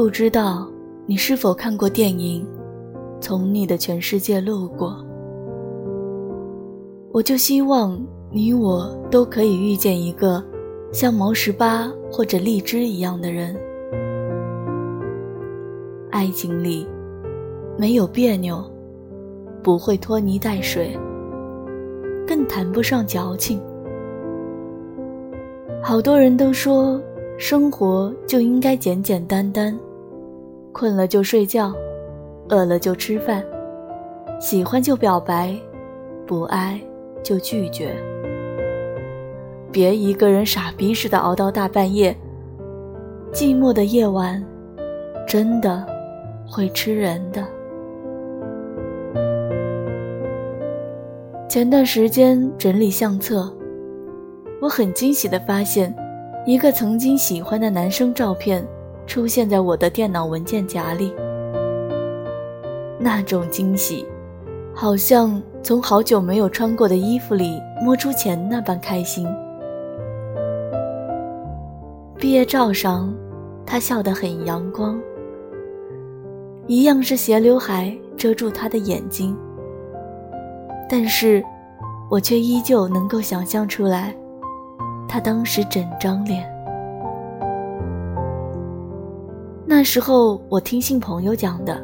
不知道你是否看过电影《从你的全世界路过》，我就希望你我都可以遇见一个像毛十八或者荔枝一样的人。爱情里没有别扭，不会拖泥带水，更谈不上矫情。好多人都说，生活就应该简简单单，困了就睡觉，饿了就吃饭，喜欢就表白，不爱就拒绝。别一个人傻逼似的熬到大半夜，寂寞的夜晚，真的会吃人的。前段时间整理相册。我很惊喜地发现，一个曾经喜欢的男生照片出现在我的电脑文件夹里。那种惊喜，好像从好久没有穿过的衣服里摸出钱那般开心。毕业照上，他笑得很阳光，一样是斜刘海遮住他的眼睛，但是，我却依旧能够想象出来。他当时整张脸。那时候我听信朋友讲的，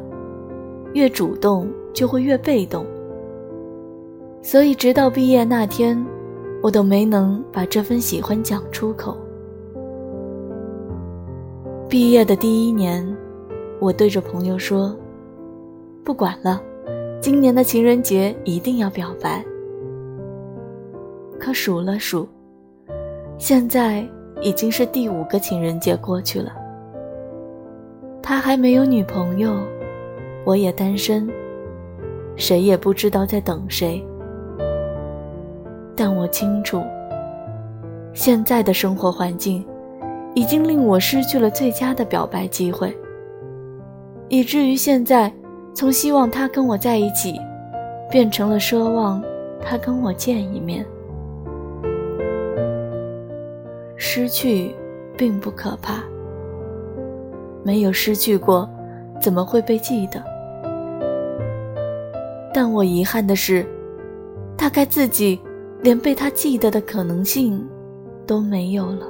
越主动就会越被动。所以直到毕业那天，我都没能把这份喜欢讲出口。毕业的第一年，我对着朋友说：“不管了，今年的情人节一定要表白。”可数了数。现在已经是第五个情人节过去了，他还没有女朋友，我也单身，谁也不知道在等谁。但我清楚，现在的生活环境已经令我失去了最佳的表白机会，以至于现在从希望他跟我在一起，变成了奢望他跟我见一面。失去并不可怕，没有失去过，怎么会被记得？但我遗憾的是，大概自己连被他记得的可能性都没有了。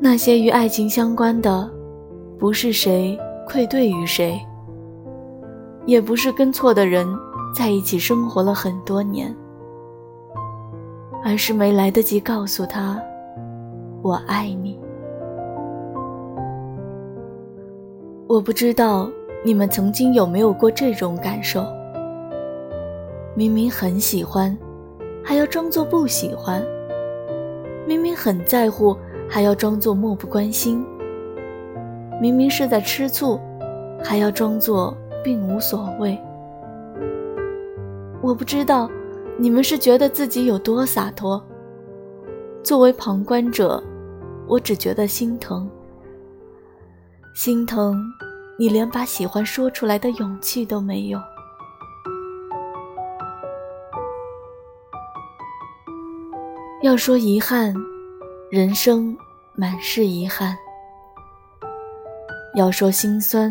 那些与爱情相关的，不是谁愧对于谁，也不是跟错的人。在一起生活了很多年，而是没来得及告诉他“我爱你”。我不知道你们曾经有没有过这种感受：明明很喜欢，还要装作不喜欢；明明很在乎，还要装作漠不关心；明明是在吃醋，还要装作并无所谓。我不知道，你们是觉得自己有多洒脱。作为旁观者，我只觉得心疼。心疼，你连把喜欢说出来的勇气都没有。要说遗憾，人生满是遗憾；要说心酸，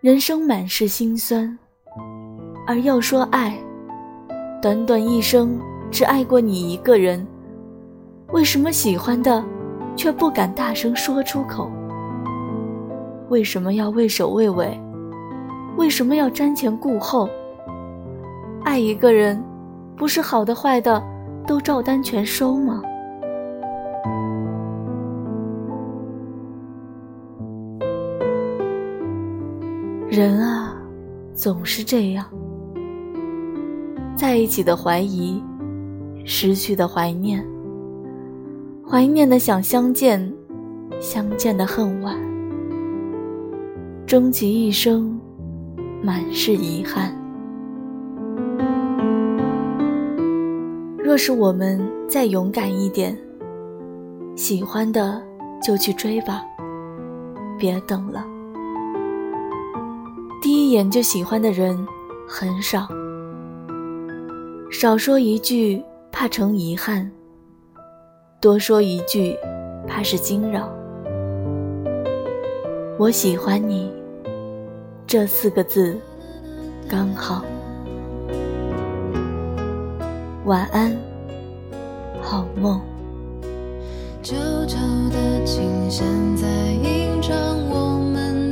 人生满是心酸。而要说爱，短短一生只爱过你一个人，为什么喜欢的却不敢大声说出口？为什么要畏首畏尾？为什么要瞻前顾后？爱一个人，不是好的坏的都照单全收吗？人啊，总是这样。在一起的怀疑，失去的怀念，怀念的想相见，相见的恨晚，终其一生，满是遗憾。若是我们再勇敢一点，喜欢的就去追吧，别等了。第一眼就喜欢的人很少。少说一句怕成遗憾，多说一句怕是惊扰。我喜欢你。这四个字。刚好。晚安。好梦。旧旧的琴弦在吟唱我们。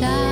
shine.